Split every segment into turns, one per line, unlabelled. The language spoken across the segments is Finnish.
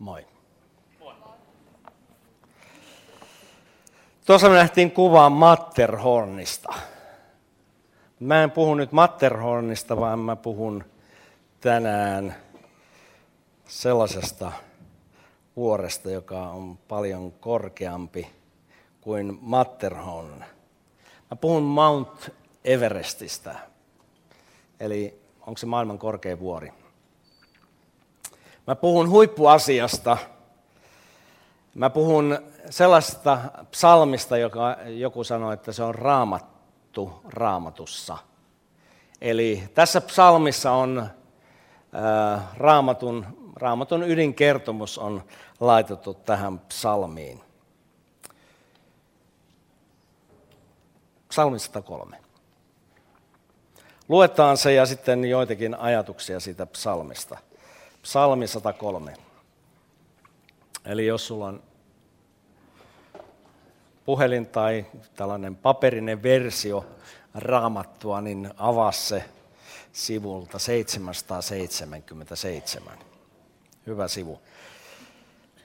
Moi. Tuossa me nähtiin kuvaa Matterhornista. Mä en puhu nyt Matterhornista, vaan mä puhun tänään sellaisesta vuoresta, joka on paljon korkeampi kuin Matterhorn. Mä puhun Mount Everestistä, eli onko se maailman korkein vuori. Mä puhun huippuasiasta. Mä puhun sellaista psalmista, joka joku sanoi, että se on raamattu raamatussa. Eli tässä psalmissa on raamatun, raamatun ydinkertomus on laitettu tähän psalmiin. Psalmi 103. Luetaan se ja sitten joitakin ajatuksia siitä psalmista. Psalmi 103. Eli jos sulla on puhelin tai tällainen paperinen versio raamattua, niin avaa se sivulta 777. Hyvä sivu.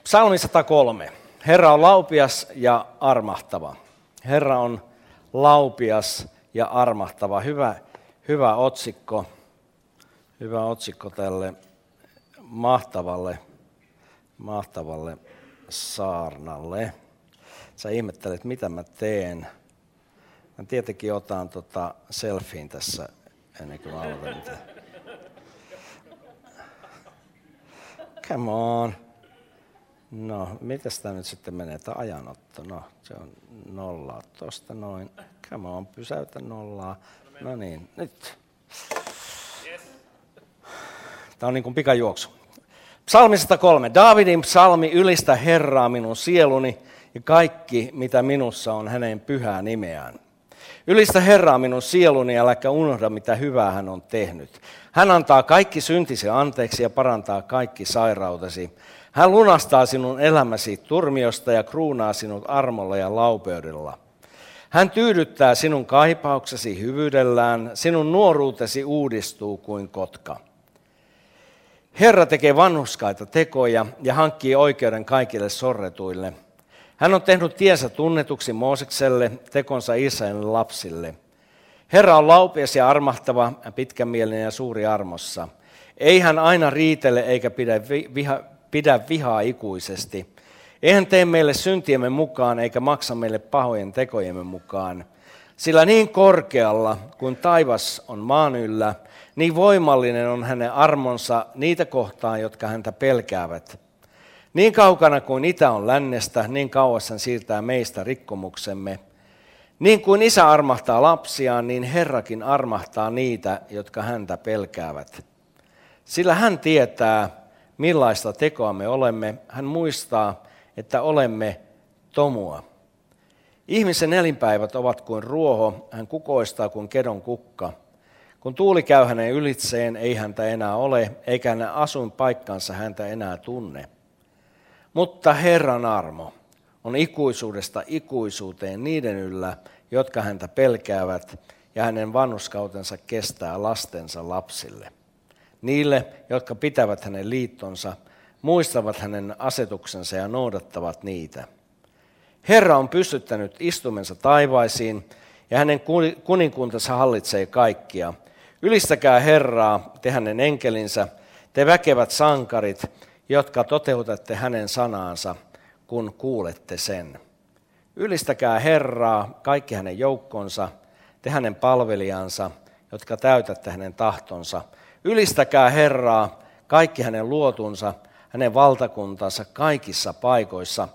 Psalmi 103. Herra on laupias ja armahtava. Herra on laupias ja armahtava. Hyvä, hyvä otsikko. Hyvä otsikko tälle mahtavalle, mahtavalle saarnalle. Sä ihmettelet, mitä mä teen. Mä tietenkin otan tota selfiin tässä ennen kuin mä aloitan. Come on. No, mitä tämä nyt sitten menee? Tämä ajanotto. No, se on nolla tuosta noin. Come on, pysäytä nollaa. No niin, nyt. Tämä on niin kuin pikajuoksu. Psalmi 103. Daavidin psalmi ylistä Herraa minun sieluni ja kaikki, mitä minussa on hänen pyhää nimeään. Ylistä Herraa minun sieluni, äläkä unohda, mitä hyvää hän on tehnyt. Hän antaa kaikki syntisi anteeksi ja parantaa kaikki sairautesi. Hän lunastaa sinun elämäsi turmiosta ja kruunaa sinut armolla ja laupeudella. Hän tyydyttää sinun kaipauksesi hyvyydellään, sinun nuoruutesi uudistuu kuin kotka. Herra tekee vanhuskaita tekoja ja hankkii oikeuden kaikille sorretuille. Hän on tehnyt tiensä tunnetuksi Moosekselle, tekonsa Israelin lapsille. Herra on laupias ja armahtava, pitkämielinen ja suuri armossa. Ei hän aina riitele eikä pidä, viha, pidä vihaa ikuisesti. Ei hän tee meille syntiemme mukaan eikä maksa meille pahojen tekojemme mukaan. Sillä niin korkealla kuin taivas on maan yllä, niin voimallinen on hänen armonsa niitä kohtaan, jotka häntä pelkäävät. Niin kaukana kuin itä on lännestä, niin kauas hän siirtää meistä rikkomuksemme. Niin kuin isä armahtaa lapsiaan, niin Herrakin armahtaa niitä, jotka häntä pelkäävät. Sillä hän tietää, millaista tekoa me olemme. Hän muistaa, että olemme tomua. Ihmisen elinpäivät ovat kuin ruoho, hän kukoistaa kuin kedon kukka – kun tuuli käy hänen ylitseen, ei häntä enää ole, eikä hänen asuinpaikkansa häntä enää tunne. Mutta Herran armo on ikuisuudesta ikuisuuteen niiden yllä, jotka häntä pelkäävät, ja hänen vannuskautensa kestää lastensa lapsille. Niille, jotka pitävät hänen liittonsa, muistavat hänen asetuksensa ja noudattavat niitä. Herra on pystyttänyt istumensa taivaisiin, ja hänen kuninkuntansa hallitsee kaikkia – Ylistäkää Herraa, te hänen enkelinsä, te väkevät sankarit, jotka toteutatte hänen sanaansa, kun kuulette sen. Ylistäkää Herraa, kaikki hänen joukkonsa, te hänen palvelijansa, jotka täytätte hänen tahtonsa. Ylistäkää Herraa, kaikki hänen luotunsa, hänen valtakuntansa kaikissa paikoissa.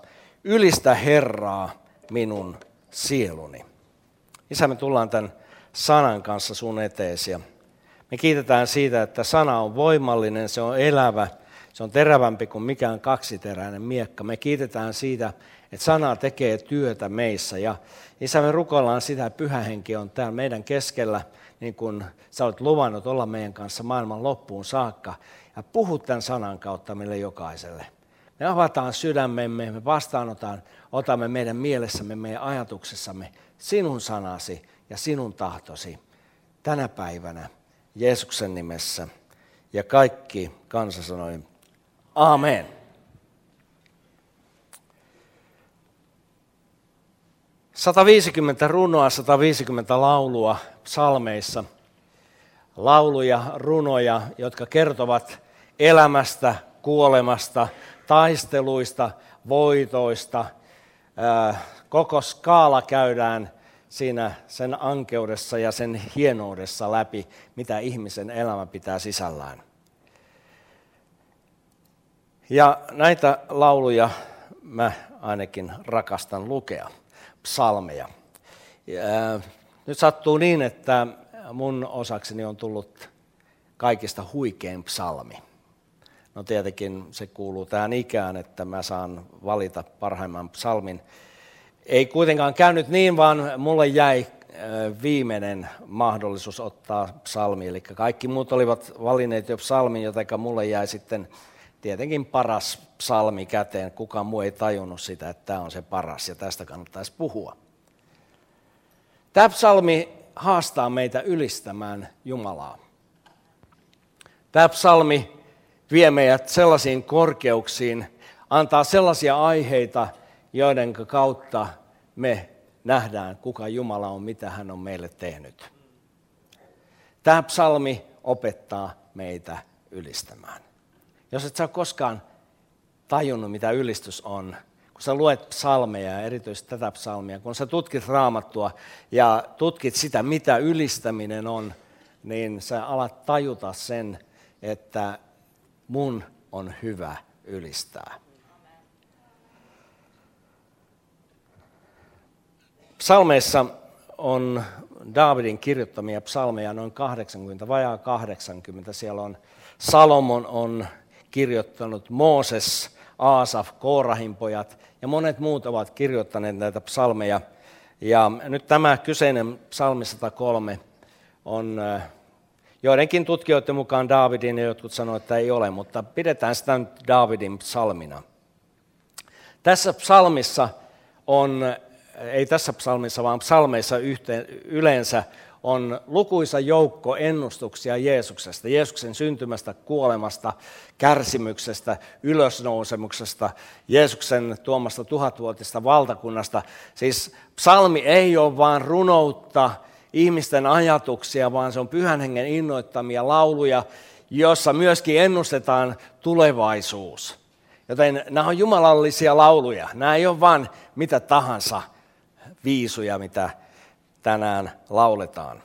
Ylistä Herraa minun sieluni. Isä, me tullaan tämän sanan kanssa sun eteesi me kiitetään siitä, että sana on voimallinen, se on elävä, se on terävämpi kuin mikään kaksiteräinen miekka. Me kiitetään siitä, että sana tekee työtä meissä. Ja isä, me rukoillaan sitä, että pyhä henki on täällä meidän keskellä, niin kuin sä olet luvannut olla meidän kanssa maailman loppuun saakka. Ja puhut tämän sanan kautta meille jokaiselle. Me avataan sydämemme, me vastaanotaan, otamme meidän mielessämme, meidän ajatuksessamme sinun sanasi ja sinun tahtosi tänä päivänä Jeesuksen nimessä. Ja kaikki kansa sanoi, amen. Sataviisikymmentä runoa, 150 laulua psalmeissa. Lauluja, runoja, jotka kertovat elämästä, kuolemasta, taisteluista, voitoista. Koko skaala käydään siinä sen ankeudessa ja sen hienoudessa läpi, mitä ihmisen elämä pitää sisällään. Ja näitä lauluja mä ainakin rakastan lukea, psalmeja. Ja nyt sattuu niin, että mun osakseni on tullut kaikista huikein psalmi. No tietenkin se kuuluu tähän ikään, että mä saan valita parhaimman psalmin. Ei kuitenkaan käynyt niin, vaan mulle jäi viimeinen mahdollisuus ottaa psalmi. Eli kaikki muut olivat valinneet jo psalmin, joten mulle jäi sitten tietenkin paras psalmi käteen. Kukaan muu ei tajunnut sitä, että tämä on se paras ja tästä kannattaisi puhua. Tämä psalmi haastaa meitä ylistämään Jumalaa. Tämä psalmi vie meidät sellaisiin korkeuksiin, antaa sellaisia aiheita, joiden kautta me nähdään, kuka Jumala on, mitä hän on meille tehnyt. Tämä psalmi opettaa meitä ylistämään. Jos et sä ole koskaan tajunnut, mitä ylistys on, kun sä luet psalmeja ja erityisesti tätä psalmia, kun sä tutkit raamattua ja tutkit sitä, mitä ylistäminen on, niin sä alat tajuta sen, että mun on hyvä ylistää. Psalmeissa on Daavidin kirjoittamia psalmeja noin 80, vajaa 80. Siellä on Salomon on kirjoittanut, Mooses, Aasaf, Koorahin pojat ja monet muut ovat kirjoittaneet näitä psalmeja. Ja nyt tämä kyseinen psalmi 103 on joidenkin tutkijoiden mukaan Daavidin ja jotkut sanoivat, että ei ole, mutta pidetään sitä nyt Daavidin psalmina. Tässä psalmissa on, ei tässä psalmissa, vaan psalmeissa yhteen, yleensä on lukuisa joukko ennustuksia Jeesuksesta, Jeesuksen syntymästä, kuolemasta, kärsimyksestä, ylösnousemuksesta, Jeesuksen tuomasta tuhatvuotista valtakunnasta. Siis psalmi ei ole vain runoutta, ihmisten ajatuksia, vaan se on pyhän hengen innoittamia lauluja, jossa myöskin ennustetaan tulevaisuus. Joten nämä on jumalallisia lauluja. Nämä ei ole vain mitä tahansa viisuja, mitä tänään lauletaan.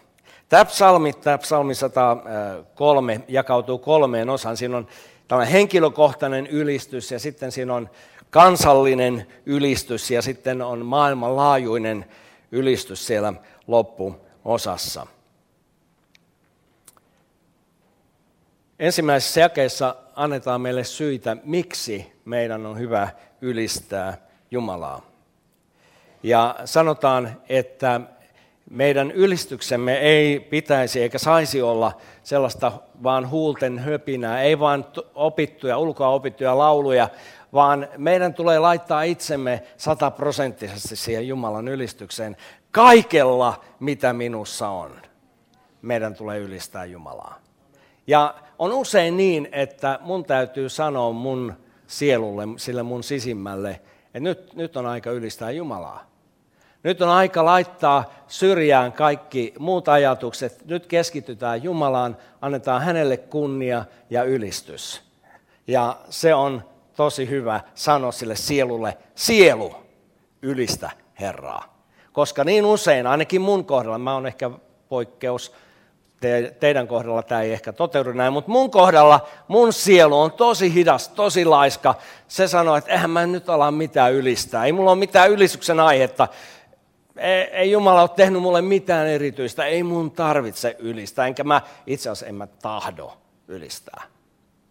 Tämä psalmi, tämä psalmi 103 jakautuu kolmeen osaan. Siinä on tällainen henkilökohtainen ylistys ja sitten siinä on kansallinen ylistys ja sitten on maailmanlaajuinen ylistys siellä loppuosassa. Ensimmäisessä jakeessa annetaan meille syitä, miksi meidän on hyvä ylistää Jumalaa. Ja sanotaan, että meidän ylistyksemme ei pitäisi eikä saisi olla sellaista vaan huulten höpinää, ei vaan opittuja, ulkoa opittuja lauluja, vaan meidän tulee laittaa itsemme sataprosenttisesti siihen Jumalan ylistykseen. Kaikella, mitä minussa on, meidän tulee ylistää Jumalaa. Ja on usein niin, että mun täytyy sanoa mun sielulle, sille mun sisimmälle, että nyt, nyt on aika ylistää Jumalaa. Nyt on aika laittaa syrjään kaikki muut ajatukset. Nyt keskitytään Jumalaan, annetaan hänelle kunnia ja ylistys. Ja se on tosi hyvä sanoa sille sielulle, sielu, ylistä Herraa. Koska niin usein, ainakin mun kohdalla, mä oon ehkä poikkeus, te, teidän kohdalla tämä ei ehkä toteudu näin, mutta mun kohdalla mun sielu on tosi hidas, tosi laiska. Se sanoo, että eihän mä nyt ala mitään ylistää, ei mulla ole mitään ylistyksen aihetta ei, ei Jumala ole tehnyt mulle mitään erityistä, ei mun tarvitse ylistää, enkä mä itse asiassa en mä tahdo ylistää.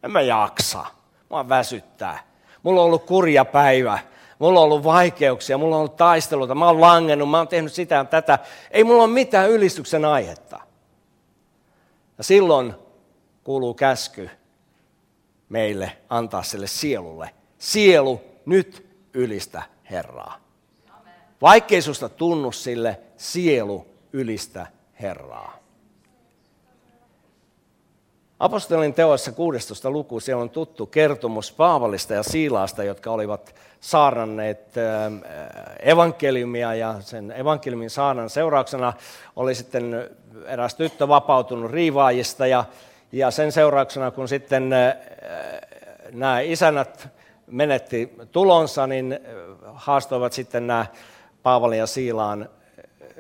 En mä jaksa, mua väsyttää. Mulla on ollut kurja päivä, mulla on ollut vaikeuksia, mulla on ollut taisteluita, mä oon langennut, mä oon tehnyt sitä ja tätä. Ei mulla ole mitään ylistyksen aihetta. Ja silloin kuuluu käsky meille antaa sille sielulle. Sielu, nyt ylistä Herraa. Vaikkei susta tunnu sille, sielu ylistä Herraa. Apostolin teoissa 16. luku, siellä on tuttu kertomus Paavalista ja Siilaasta, jotka olivat saarnanneet evankeliumia ja sen evankeliumin saarnan seurauksena oli sitten eräs tyttö vapautunut riivaajista ja, ja sen seurauksena kun sitten nämä isänät menetti tulonsa, niin haastoivat sitten nämä Paavalin ja Siilaan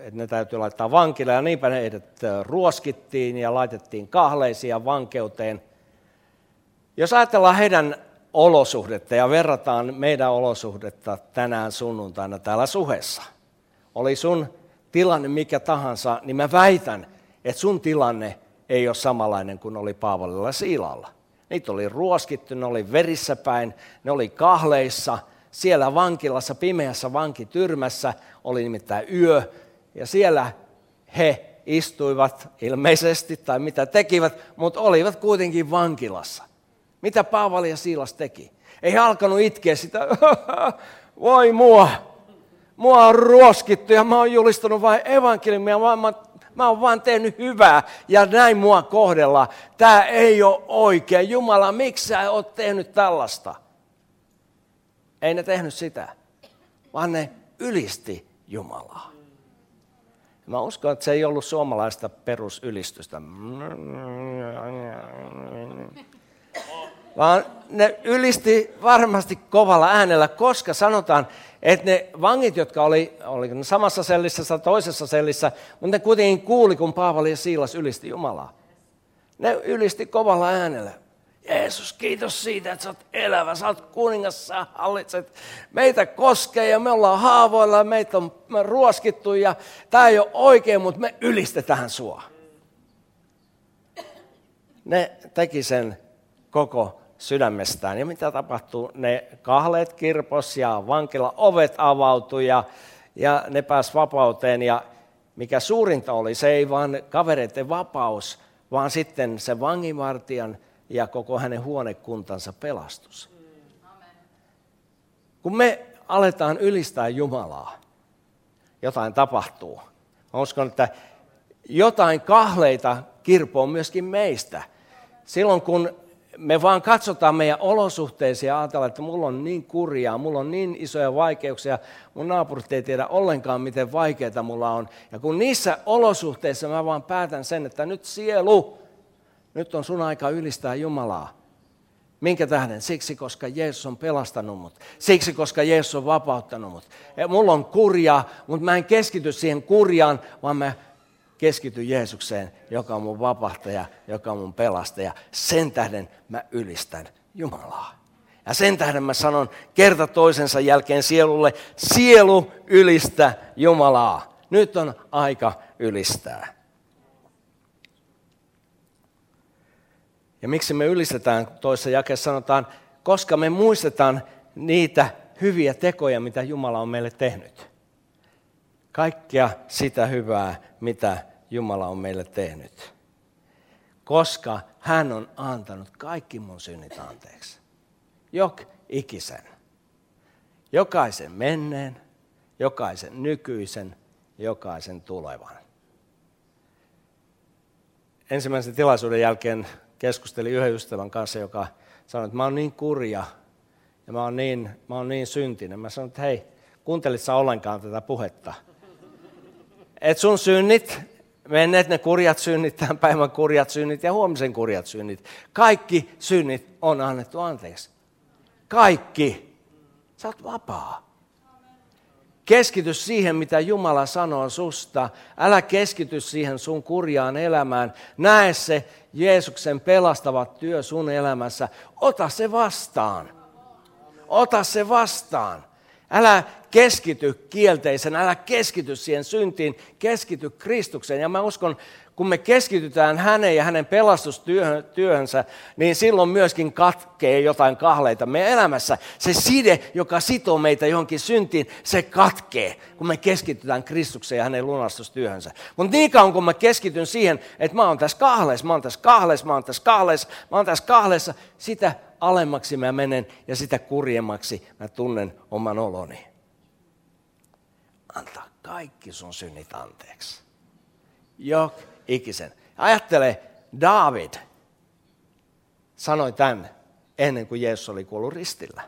että ne täytyy laittaa vankille ja niinpä heidät ruoskittiin ja laitettiin kahleisia vankeuteen. Jos ajatellaan heidän olosuhdetta ja verrataan meidän olosuhdetta tänään sunnuntaina täällä suhessa, oli sun tilanne mikä tahansa, niin mä väitän, että sun tilanne ei ole samanlainen kuin oli Paavalilla Siilalla. Niitä oli ruoskittu, ne oli verissä päin, ne oli kahleissa, siellä vankilassa, pimeässä vankityrmässä, oli nimittäin yö, ja siellä he istuivat ilmeisesti tai mitä tekivät, mutta olivat kuitenkin vankilassa. Mitä Paavali ja Siilas teki? Ei alkanut itkeä sitä, voi mua, mua on ruoskittu ja mä oon julistanut vain evankeliumia, vaan mä, mä oon vaan tehnyt hyvää ja näin mua kohdella. Tämä ei ole oikein. Jumala, miksi sä oot tehnyt tällaista? Ei ne tehnyt sitä, vaan ne ylisti Jumalaa. Mä uskon, että se ei ollut suomalaista perusylistystä. Vaan ne ylisti varmasti kovalla äänellä, koska sanotaan, että ne vangit, jotka oli, oli samassa sellissä tai toisessa sellissä, mutta ne kuitenkin kuuli, kun Paavali ja Siilas ylisti Jumalaa. Ne ylisti kovalla äänellä. Jeesus, kiitos siitä, että sä oot elävä, sä oot kuningas, sä hallitset. Meitä koskee ja me ollaan haavoilla, meitä on ruoskittu ja tämä ei ole oikein, mutta me ylistetään sua. Ne teki sen koko sydämestään. Ja mitä tapahtuu? Ne kahleet kirpos ja vankila ovet avautui ja, ja ne pääs vapauteen. Ja mikä suurinta oli, se ei vaan kavereiden vapaus, vaan sitten se vanginvartijan ja koko hänen huonekuntansa pelastus. Kun me aletaan ylistää Jumalaa, jotain tapahtuu. Mä uskon, että jotain kahleita kirpoo myöskin meistä. Silloin kun me vaan katsotaan meidän olosuhteisiin ja ajatellaan, että mulla on niin kurjaa, mulla on niin isoja vaikeuksia, mun naapurit ei tiedä ollenkaan, miten vaikeaa mulla on. Ja kun niissä olosuhteissa mä vaan päätän sen, että nyt sielu, nyt on sun aika ylistää Jumalaa. Minkä tähden? Siksi, koska Jeesus on pelastanut mut. Siksi, koska Jeesus on vapauttanut mut. Ja mulla on kurja, mutta mä en keskity siihen kurjaan, vaan mä keskityn Jeesukseen, joka on mun vapahtaja, joka on mun pelastaja. Sen tähden mä ylistän Jumalaa. Ja sen tähden mä sanon kerta toisensa jälkeen sielulle, sielu ylistä Jumalaa. Nyt on aika ylistää. Ja miksi me ylistetään, toisessa jakeessa sanotaan, koska me muistetaan niitä hyviä tekoja, mitä Jumala on meille tehnyt. Kaikkea sitä hyvää, mitä Jumala on meille tehnyt. Koska hän on antanut kaikki mun synnit anteeksi. Jok ikisen. Jokaisen menneen, jokaisen nykyisen, jokaisen tulevan. Ensimmäisen tilaisuuden jälkeen keskustelin yhden ystävän kanssa, joka sanoi, että mä oon niin kurja ja mä oon niin, mä oon niin syntinen. Mä sanoin, että hei, kuuntelit sä ollenkaan tätä puhetta? Et sun synnit, menneet ne kurjat synnit, tämän päivän kurjat synnit ja huomisen kurjat synnit. Kaikki synnit on annettu anteeksi. Kaikki. Sä oot vapaa. Keskity siihen, mitä Jumala sanoo susta. Älä keskity siihen sun kurjaan elämään. Näe se Jeesuksen pelastava työ sun elämässä. Ota se vastaan. Ota se vastaan. Älä keskity kielteisen, älä keskity siihen syntiin, keskity Kristukseen. Ja mä uskon, kun me keskitytään häneen ja hänen pelastustyöhönsä, niin silloin myöskin katkee jotain kahleita meidän elämässä. Se side, joka sitoo meitä johonkin syntiin, se katkee, kun me keskitytään Kristukseen ja hänen lunastustyöhönsä. Mutta niin kauan kun mä keskityn siihen, että mä oon tässä kahleessa, mä oon tässä kahleessa, mä oon tässä kahleessa, mä oon tässä kahleessa, sitä alemmaksi mä menen ja sitä kurjemmaksi mä tunnen oman oloni. Anta kaikki sun synnit anteeksi. Jok ikisen. Ajattele, David, sanoi tämän ennen kuin Jeesus oli kuollut ristillä.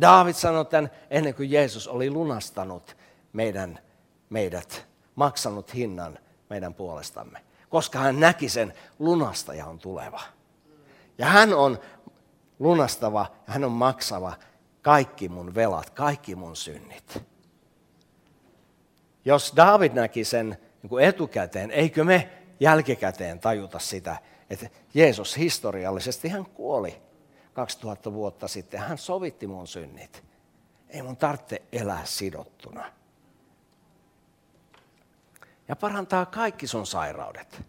David sanoi tämän ennen kuin Jeesus oli lunastanut meidän, meidät, maksanut hinnan meidän puolestamme. Koska hän näki sen, lunastaja on tuleva. Ja hän on lunastava, hän on maksava kaikki mun velat, kaikki mun synnit. Jos David näki sen niin kuin etukäteen, eikö me jälkikäteen tajuta sitä, että Jeesus historiallisesti hän kuoli 2000 vuotta sitten. Hän sovitti mun synnit. Ei mun tarvitse elää sidottuna. Ja parantaa kaikki sun sairaudet.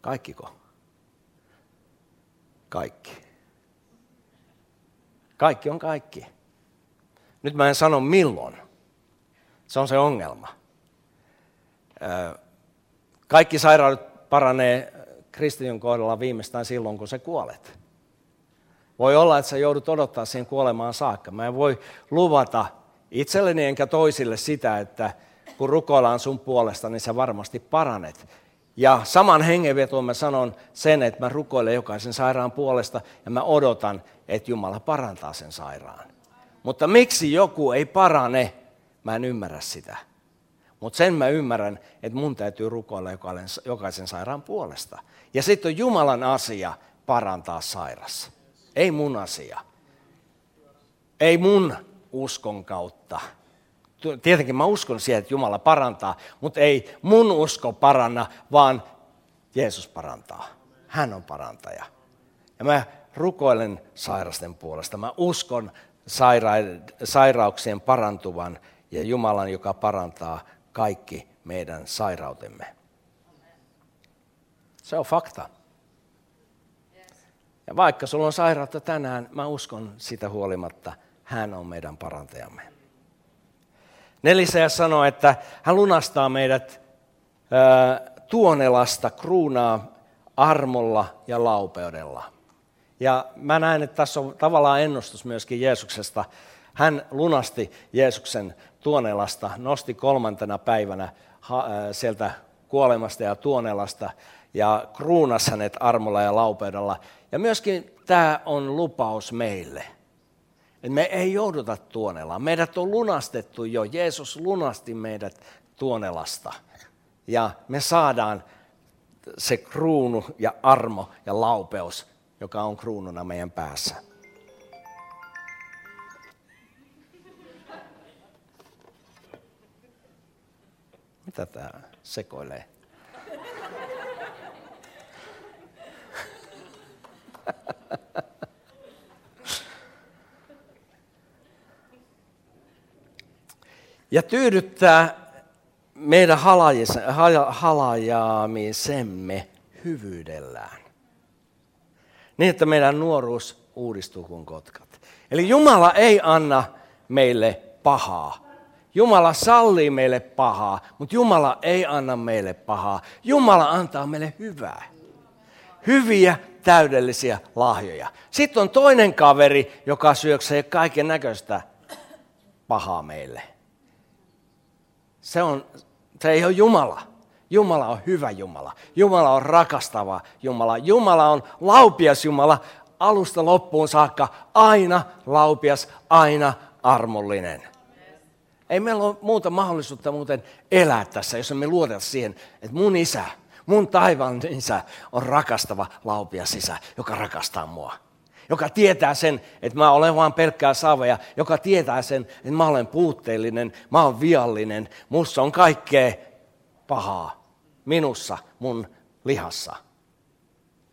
Kaikkiko? Kaikki. Kaikki on kaikki. Nyt mä en sano milloin. Se on se ongelma. Kaikki sairaudet paranee kristityn kohdalla viimeistään silloin, kun sä kuolet. Voi olla, että sä joudut odottaa siihen kuolemaan saakka. Mä en voi luvata itselleni enkä toisille sitä, että kun rukoillaan sun puolesta, niin sä varmasti paranet. Ja saman hengenvetoon mä sanon sen, että mä rukoilen jokaisen sairaan puolesta ja mä odotan, että Jumala parantaa sen sairaan. Mutta miksi joku ei parane, mä en ymmärrä sitä. Mutta sen mä ymmärrän, että mun täytyy rukoilla jokaisen sairaan puolesta. Ja sitten on Jumalan asia parantaa sairas. Ei mun asia. Ei mun uskon kautta. Tietenkin mä uskon siihen, että Jumala parantaa, mutta ei mun usko paranna, vaan Jeesus parantaa. Hän on parantaja. Ja mä rukoilen sairasten puolesta. Mä uskon sairauksien parantuvan ja Jumalan, joka parantaa kaikki meidän sairautemme. Se on fakta. Ja vaikka sulla on sairautta tänään, mä uskon sitä huolimatta, hän on meidän parantajamme. Nelisä sanoo, että hän lunastaa meidät ää, tuonelasta kruunaa armolla ja laupeudella. Ja mä näen, että tässä on tavallaan ennustus myöskin Jeesuksesta. Hän lunasti Jeesuksen tuonelasta, nosti kolmantena päivänä sieltä kuolemasta ja tuonelasta ja kruunas hänet armolla ja laupeudella. Ja myöskin tämä on lupaus meille. Että me ei jouduta tuonelaan. Meidät on lunastettu jo. Jeesus lunasti meidät tuonelasta. Ja me saadaan se kruunu ja armo ja laupeus, joka on kruununa meidän päässä. Mitä tämä sekoilee? ja tyydyttää meidän halajaamisemme hyvyydellään. Niin, että meidän nuoruus uudistuu kuin kotkat. Eli Jumala ei anna meille pahaa. Jumala sallii meille pahaa, mutta Jumala ei anna meille pahaa. Jumala antaa meille hyvää. Hyviä, täydellisiä lahjoja. Sitten on toinen kaveri, joka syöksee kaiken näköistä pahaa meille. Se, on, se ei ole Jumala. Jumala on hyvä Jumala. Jumala on rakastava Jumala. Jumala on laupias Jumala alusta loppuun saakka. Aina laupias, aina armollinen. Ei meillä ole muuta mahdollisuutta muuten elää tässä, jos me luota siihen, että mun isä, mun taivaan isä on rakastava laupia sisä, joka rakastaa mua. Joka tietää sen, että mä olen vain pelkkää savea. Joka tietää sen, että mä olen puutteellinen, mä olen viallinen. Mussa on kaikkea pahaa. Minussa, mun lihassa.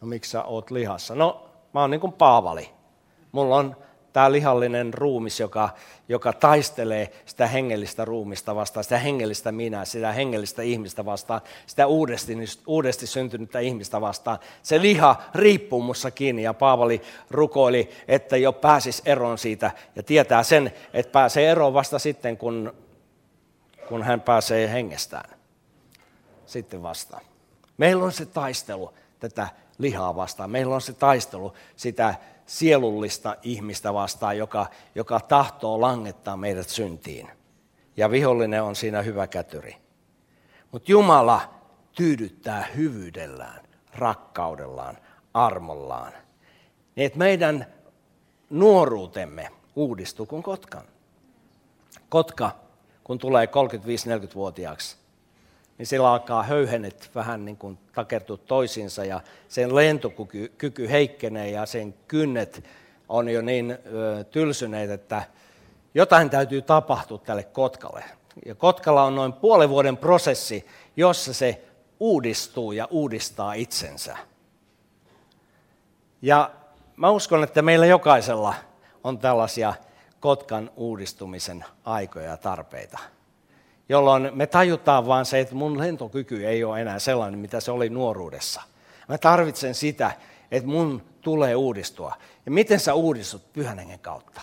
No miksi sä oot lihassa? No, mä oon niin kuin Paavali. Mulla on tämä lihallinen ruumis, joka, joka taistelee sitä hengellistä ruumista vastaan, sitä hengellistä minää, sitä hengellistä ihmistä vastaan, sitä uudesti, uudesti syntynyttä ihmistä vastaan. Se liha riippuu mussa kiinni ja Paavali rukoili, että jo pääsisi eroon siitä ja tietää sen, että pääsee eroon vasta sitten, kun, kun hän pääsee hengestään. Sitten vasta. Meillä on se taistelu tätä lihaa vastaan. Meillä on se taistelu sitä sielullista ihmistä vastaan, joka, joka tahtoo langettaa meidät syntiin. Ja vihollinen on siinä hyvä kätyri. Mutta Jumala tyydyttää hyvyydellään, rakkaudellaan, armollaan. Niin että meidän nuoruutemme uudistuu kuin kotkan. Kotka, kun tulee 35-40-vuotiaaksi, niin sillä alkaa höyhenet vähän niin kuin takertua toisiinsa ja sen lentokyky kyky heikkenee ja sen kynnet on jo niin ö, tylsyneet, että jotain täytyy tapahtua tälle kotkalle. Ja kotkalla on noin puolen vuoden prosessi, jossa se uudistuu ja uudistaa itsensä. Ja mä uskon, että meillä jokaisella on tällaisia kotkan uudistumisen aikoja ja tarpeita, jolloin me tajutaan vaan se, että mun lentokyky ei ole enää sellainen, mitä se oli nuoruudessa. Mä tarvitsen sitä, että mun tulee uudistua. Ja miten sä uudistut pyhän hengen kautta?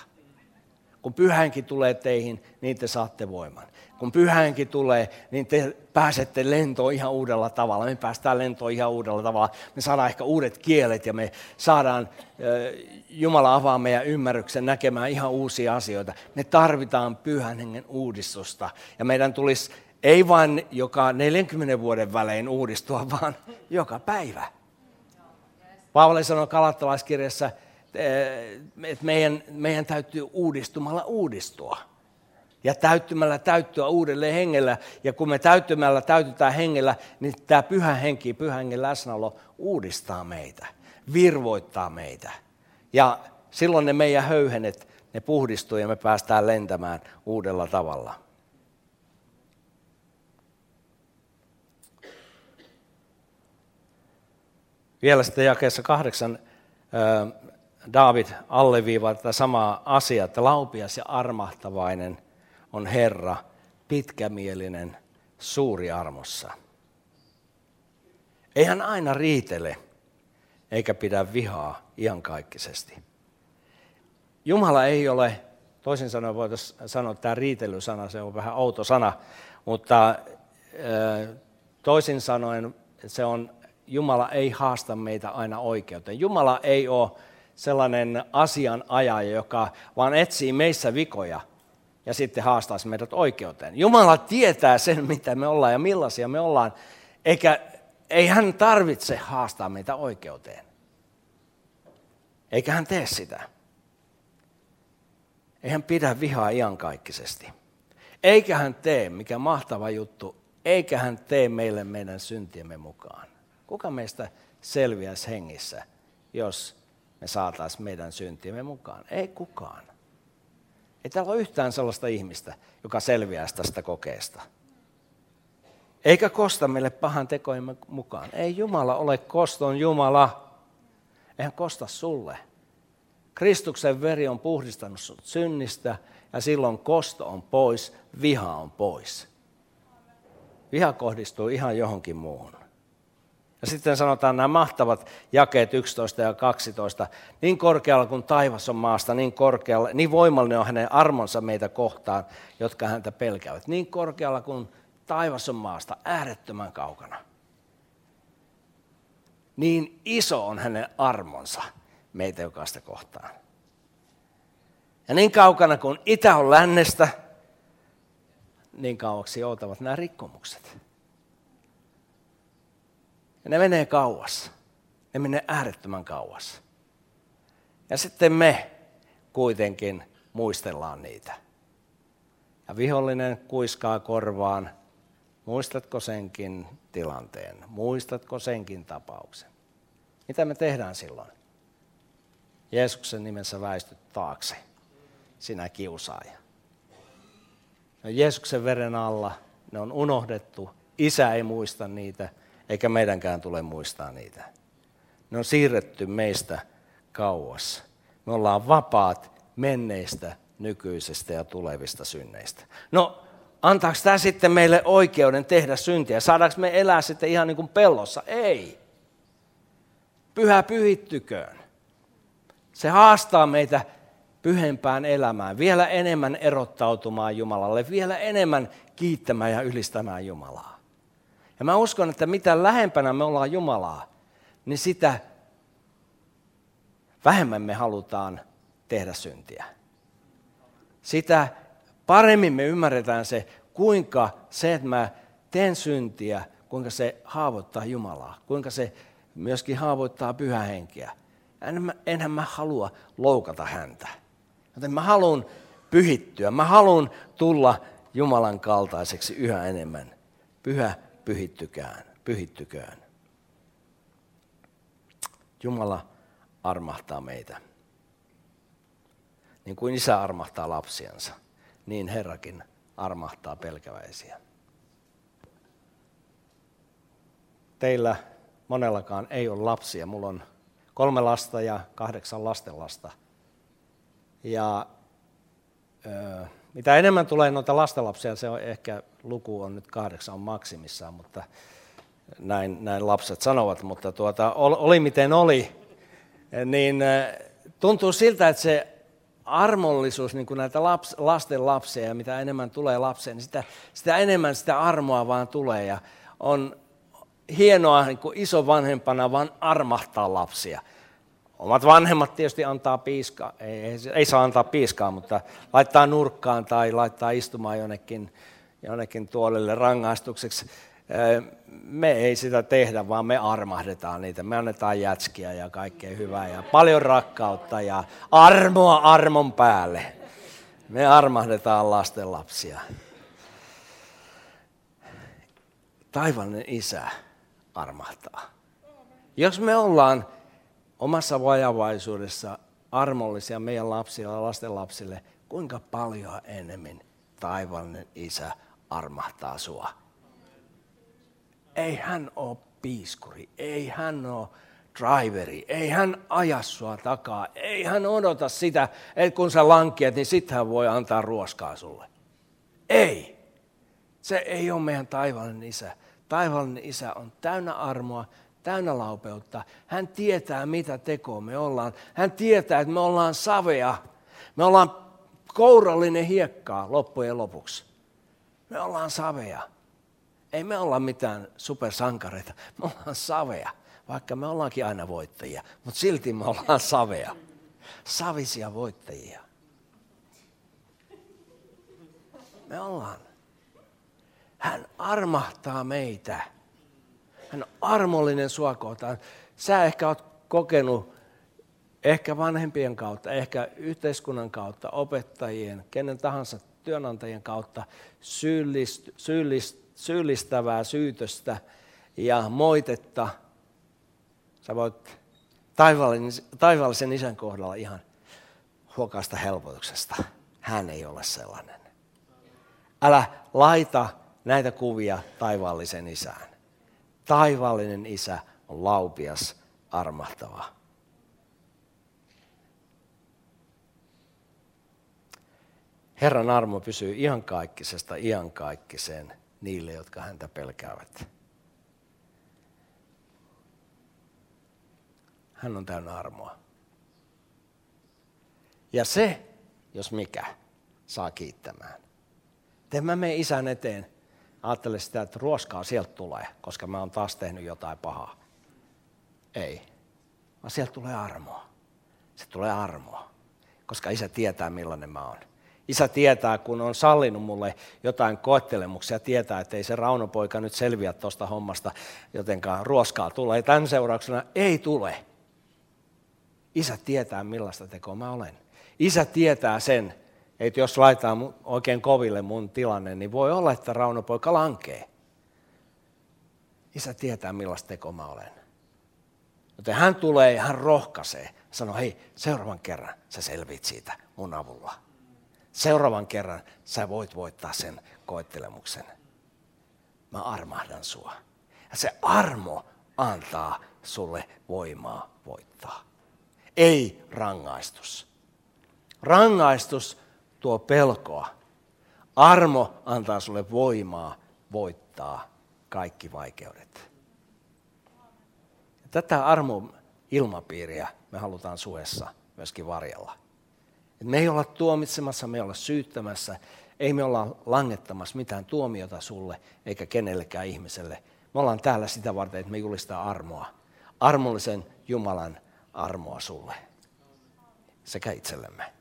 Kun pyhänkin tulee teihin, niin te saatte voiman. Kun pyhänkin tulee, niin te pääsette lentoon ihan uudella tavalla. Me päästään lentoon ihan uudella tavalla. Me saadaan ehkä uudet kielet ja me saadaan, Jumala avaa meidän ymmärryksen näkemään ihan uusia asioita. Me tarvitaan pyhän hengen uudistusta. Ja meidän tulisi ei vain joka 40 vuoden välein uudistua, vaan joka päivä. Paavali sanoi kalattalaiskirjassa, että meidän, meidän täytyy uudistumalla uudistua. Ja täyttymällä täyttyä uudelleen hengellä. Ja kun me täyttymällä täytytään hengellä, niin tämä pyhä henki, pyhä hengen läsnäolo uudistaa meitä, virvoittaa meitä. Ja silloin ne meidän höyhenet, ne puhdistuu ja me päästään lentämään uudella tavalla. Vielä sitten jakeessa kahdeksan David alleviivaa tätä samaa asiaa, että laupias ja armahtavainen on Herra, pitkämielinen, suuri armossa. Ei hän aina riitele, eikä pidä vihaa iankaikkisesti. Jumala ei ole, toisin sanoen voitaisiin sanoa, että tämä riitelysana, se on vähän outo sana, mutta toisin sanoen se on, Jumala ei haasta meitä aina oikeuteen. Jumala ei ole sellainen asianajaja, joka vaan etsii meissä vikoja ja sitten haastaisi meidät oikeuteen. Jumala tietää sen, mitä me ollaan ja millaisia me ollaan, eikä ei hän tarvitse haastaa meitä oikeuteen. Eikä hän tee sitä. Ei hän pidä vihaa iankaikkisesti. Eikä hän tee, mikä mahtava juttu, eikä hän tee meille meidän syntiemme mukaan. Kuka meistä selviäisi hengissä, jos me saataisiin meidän syntiemme mukaan? Ei kukaan. Ei täällä ole yhtään sellaista ihmistä, joka selviää tästä kokeesta. Eikä kosta meille pahan tekoimme mukaan. Ei Jumala ole koston Jumala. Eihän kosta sulle. Kristuksen veri on puhdistanut sinut synnistä ja silloin kosto on pois, viha on pois. Viha kohdistuu ihan johonkin muuhun. Ja sitten sanotaan nämä mahtavat jakeet 11 ja 12. Niin korkealla kuin taivas on maasta, niin korkealla, niin voimallinen on hänen armonsa meitä kohtaan, jotka häntä pelkäävät. Niin korkealla kuin taivas on maasta, äärettömän kaukana. Niin iso on hänen armonsa meitä jokaista kohtaan. Ja niin kaukana kuin itä on lännestä, niin kauaksi joutavat nämä rikkomukset. Ja ne menee kauas. Ne menee äärettömän kauas. Ja sitten me kuitenkin muistellaan niitä. Ja vihollinen kuiskaa korvaan, muistatko senkin tilanteen, muistatko senkin tapauksen. Mitä me tehdään silloin? Jeesuksen nimessä väistyt taakse, sinä kiusaaja. No Jeesuksen veren alla ne on unohdettu, isä ei muista niitä, eikä meidänkään tule muistaa niitä. Ne on siirretty meistä kauas. Me ollaan vapaat menneistä, nykyisestä ja tulevista synneistä. No, antaako tämä sitten meille oikeuden tehdä syntiä? Saadaanko me elää sitten ihan niin kuin pellossa? Ei. Pyhä pyhittyköön. Se haastaa meitä pyhempään elämään, vielä enemmän erottautumaan Jumalalle, vielä enemmän kiittämään ja ylistämään Jumalaa. Ja mä uskon, että mitä lähempänä me ollaan Jumalaa, niin sitä vähemmän me halutaan tehdä syntiä. Sitä paremmin me ymmärretään se, kuinka se, että mä teen syntiä, kuinka se haavoittaa Jumalaa, kuinka se myöskin haavoittaa pyhähenkeä. Enhän mä halua loukata häntä. Joten mä haluan pyhittyä, mä haluan tulla Jumalan kaltaiseksi yhä enemmän. Pyhä pyhittykään, pyhittyköön. Jumala armahtaa meitä. Niin kuin isä armahtaa lapsiansa, niin Herrakin armahtaa pelkäväisiä. Teillä monellakaan ei ole lapsia. Mulla on kolme lasta ja kahdeksan lastenlasta. Ja ö, mitä enemmän tulee noita lastenlapsia, se on ehkä luku on nyt kahdeksan maksimissaan, mutta näin, näin lapset sanovat. Mutta tuota, oli miten oli, niin tuntuu siltä, että se armollisuus, niin kuin näitä laps, lasten lapsia, ja mitä enemmän tulee lapseen, niin sitä, sitä enemmän sitä armoa vaan tulee. Ja on hienoa niin kuin isovanhempana vaan armahtaa lapsia. Omat vanhemmat tietysti antaa piiskaa, ei, ei, saa antaa piiskaa, mutta laittaa nurkkaan tai laittaa istumaan jonnekin, jonnekin tuolelle rangaistukseksi. Me ei sitä tehdä, vaan me armahdetaan niitä. Me annetaan jätskiä ja kaikkea hyvää ja paljon rakkautta ja armoa armon päälle. Me armahdetaan lasten lapsia. Taivallinen isä armahtaa. Jos me ollaan omassa vajavaisuudessa armollisia meidän lapsille ja lasten lapsille, kuinka paljon enemmän taivallinen isä armahtaa sua. Ei hän ole piiskuri, ei hän ole driveri, ei hän aja sua takaa, ei hän odota sitä, että kun sä lankiat, niin sit hän voi antaa ruoskaa sulle. Ei. Se ei ole meidän taivallinen isä. Taivallinen isä on täynnä armoa, täynnä laupeutta. Hän tietää, mitä tekoa me ollaan. Hän tietää, että me ollaan savea. Me ollaan kourallinen hiekkaa loppujen lopuksi. Me ollaan savea. Ei me olla mitään supersankareita. Me ollaan savea, vaikka me ollaankin aina voittajia. Mutta silti me ollaan savea. Savisia voittajia. Me ollaan. Hän armahtaa meitä. Hän on armollinen sua kohtaan. Sä ehkä oot kokenut ehkä vanhempien kautta, ehkä yhteiskunnan kautta, opettajien, kenen tahansa työnantajien kautta syyllist, syyllist, syyllistävää syytöstä ja moitetta. Sä voit taivaallisen, isän kohdalla ihan huokaista helpotuksesta. Hän ei ole sellainen. Älä laita näitä kuvia taivaallisen isään. Taivaallinen isä on laupias, armahtava. Herran armo pysyy iankaikkisesta iankaikkiseen niille, jotka häntä pelkäävät. Hän on täynnä armoa. Ja se, jos mikä, saa kiittämään. Teen mä menen isän eteen ajattele sitä, että ruoskaa sieltä tulee, koska mä oon taas tehnyt jotain pahaa. Ei, vaan sieltä tulee armoa. Se tulee armoa, koska isä tietää millainen mä oon. Isä tietää, kun on sallinut mulle jotain koettelemuksia, tietää, että ei se Raunopoika nyt selviä tuosta hommasta, jotenkaan ruoskaa tulee. Tämän seurauksena ei tule. Isä tietää, millaista tekoa mä olen. Isä tietää sen, että jos laitetaan oikein koville mun tilanne, niin voi olla, että Rauno-poika lankee. Isä tietää, millaista teko mä olen. Joten hän tulee ja hän rohkaisee. Sanoo, hei, seuraavan kerran sä selvit siitä mun avulla. Seuraavan kerran sä voit voittaa sen koettelemuksen. Mä armahdan sua. Ja se armo antaa sulle voimaa voittaa. Ei rangaistus. Rangaistus tuo pelkoa. Armo antaa sulle voimaa voittaa kaikki vaikeudet. Tätä armon ilmapiiriä me halutaan suessa myöskin varjella. Et me ei olla tuomitsemassa, me ei olla syyttämässä, ei me olla langettamassa mitään tuomiota sulle eikä kenellekään ihmiselle. Me ollaan täällä sitä varten, että me julistaa armoa. Armollisen Jumalan armoa sulle sekä itsellemme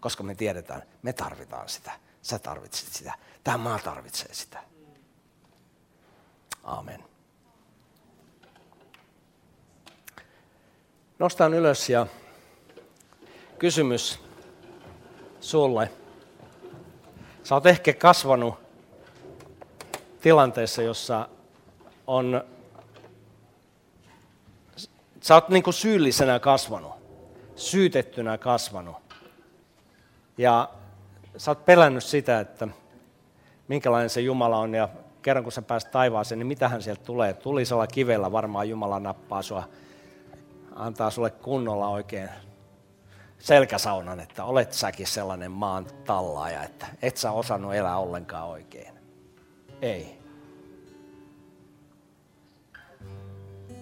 koska me tiedetään, me tarvitaan sitä. Sä tarvitset sitä. Tämä maa tarvitsee sitä. Aamen. Nostan ylös ja kysymys sulle. Sä oot ehkä kasvanut tilanteessa, jossa on... Sä oot niin kuin syyllisenä kasvanut, syytettynä kasvanut ja sä oot pelännyt sitä, että minkälainen se Jumala on ja kerran kun sä pääset taivaaseen, niin mitähän sieltä tulee? Tulisella kivellä varmaan Jumala nappaa sua, antaa sulle kunnolla oikein selkäsaunan, että olet säkin sellainen maan tallaaja, että et sä osannut elää ollenkaan oikein. Ei.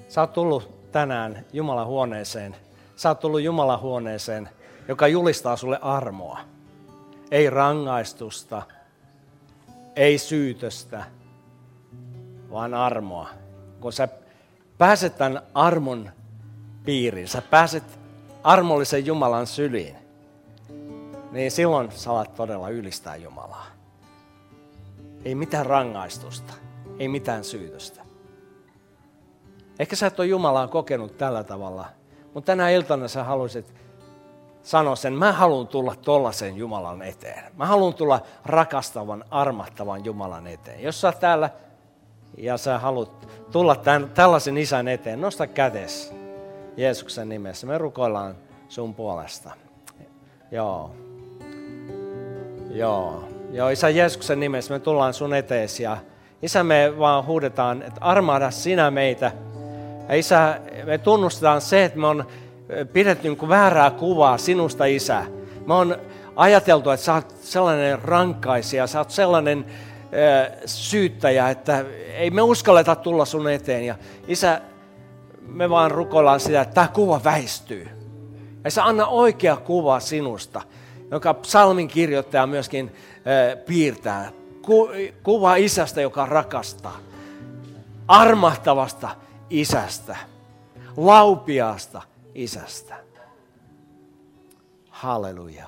Sä oot tullut tänään Jumalan huoneeseen. Sä oot tullut Jumalan huoneeseen, joka julistaa sulle armoa. Ei rangaistusta, ei syytöstä, vaan armoa. Kun sä pääset tämän armon piiriin, sä pääset armollisen Jumalan syliin, niin silloin sä alat todella ylistää Jumalaa. Ei mitään rangaistusta, ei mitään syytöstä. Ehkä sä et ole Jumalaa kokenut tällä tavalla, mutta tänä iltana sä haluaisit sanoa sen, mä haluan tulla tollaisen Jumalan eteen. Mä haluan tulla rakastavan, armattavan Jumalan eteen. Jos sä täällä ja sä haluat tulla tämän, tällaisen isän eteen, nosta kätes Jeesuksen nimessä. Me rukoillaan sun puolesta. Joo. Joo. Joo, Isä Jeesuksen nimessä me tullaan sun eteesi ja Isä me vaan huudetaan, että armaada sinä meitä. Ja Isä, me tunnustetaan se, että me on pidetty niin väärää kuvaa sinusta, Isä. Me on ajateltu, että sä oot sellainen rankkaisia, sä oot sellainen syyttäjä, että ei me uskalleta tulla sun eteen. Ja Isä, me vaan rukoillaan sitä, että tämä kuva väistyy. Ja sä anna oikea kuva sinusta, joka psalmin kirjoittaja myöskin piirtää. Ku, kuva isästä, joka rakastaa. Armahtavasta isästä. Laupiaasta isästä. Halleluja.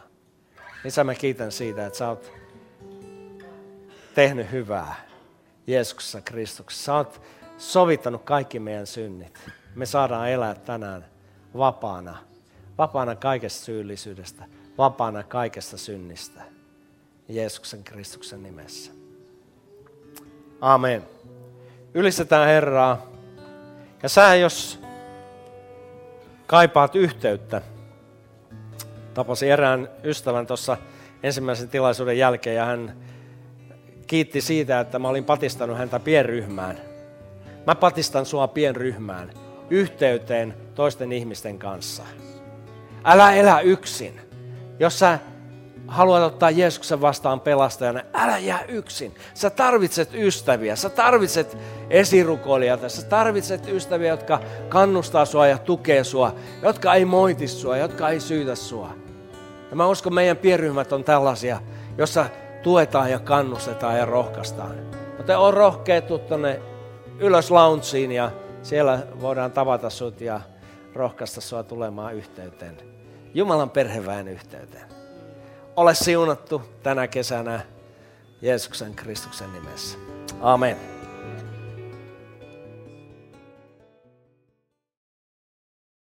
Isä, mä kiitän siitä, että sä oot tehnyt hyvää Jeesuksessa Kristuksessa. Sä oot sovittanut kaikki meidän synnit. Me saadaan elää tänään vapaana. Vapaana kaikesta syyllisyydestä. Vapaana kaikesta synnistä. Jeesuksen Kristuksen nimessä. Amen. Ylistetään Herraa. Ja sä, jos kaipaat yhteyttä, tapasin erään ystävän tuossa ensimmäisen tilaisuuden jälkeen ja hän kiitti siitä, että mä olin patistanut häntä pienryhmään. Mä patistan sua pienryhmään, yhteyteen toisten ihmisten kanssa. Älä elä yksin. Jos sä haluat ottaa Jeesuksen vastaan pelastajana, älä jää yksin. Sä tarvitset ystäviä, sä tarvitset esirukoilijoita, sä tarvitset ystäviä, jotka kannustaa sua ja tukee sua, jotka ei moiti sua, jotka ei syytä sua. Ja mä uskon, meidän pienryhmät on tällaisia, jossa tuetaan ja kannustetaan ja rohkaistaan. Joten on rohkea tuonne ylös loungeen ja siellä voidaan tavata sut ja rohkaista sua tulemaan yhteyteen. Jumalan perheväen yhteyteen. Ole siunattu tänä kesänä Jeesuksen Kristuksen nimessä. Amen.